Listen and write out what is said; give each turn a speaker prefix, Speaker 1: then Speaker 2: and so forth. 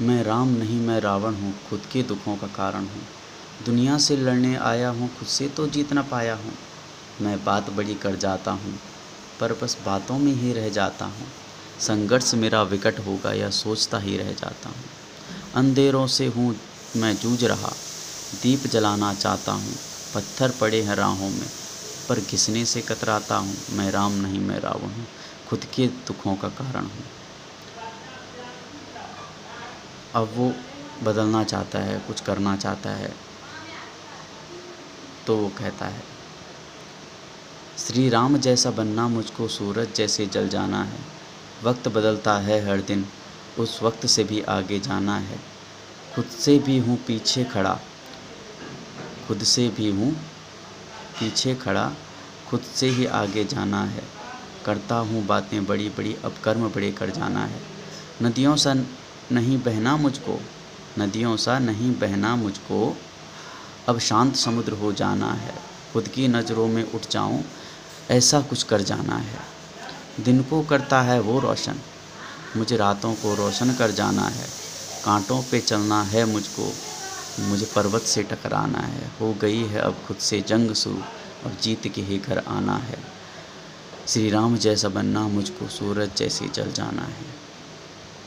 Speaker 1: मैं राम नहीं, मैं रावण हूँ, खुद के दुखों का कारण हूँ। दुनिया से लड़ने आया हूँ, खुद से तो जीत ना पाया हूँ। मैं बात बड़ी कर जाता हूँ, पर बस बातों में ही रह जाता हूँ। संघर्ष मेरा विकट होगा या सोचता ही रह जाता हूँ। अंधेरों से हूँ मैं जूझ रहा, दीप जलाना चाहता हूँ, पत्थर पड़े हैं राहों में, पर घिसने से कतराता हूँ। मैं राम नहीं, मैं रावण हूँ, खुद के दुखों का कारण हूँ। अब वो बदलना चाहता है, कुछ करना चाहता है तो वो कहता है श्री राम जैसा बनना मुझको सूरज जैसे जल जाना है। वक्त बदलता है हर दिन, उस वक्त से भी आगे जाना है। खुद से भी हूँ पीछे खड़ा, खुद से भी हूँ पीछे खड़ा, खुद से ही आगे जाना है। करता हूँ बातें बड़ी बड़ी अब कर्म बड़े कर जाना है। नदियों सा नहीं बहना मुझको, नदियों सा नहीं बहना मुझको, अब शांत समुद्र हो जाना है, खुद की नज़रों में उठ जाऊँ, ऐसा कुछ कर जाना है। दिन को करता है वो रोशन, मुझे रातों को रोशन कर जाना है, कांटों पे चलना है मुझको, मुझे पर्वत से टकराना है, हो गई है अब खुद से जंग शुरू अब जीत के ही घर आना है। श्री राम जैसा बनना मुझको, सूरज जैसे जल जाना है।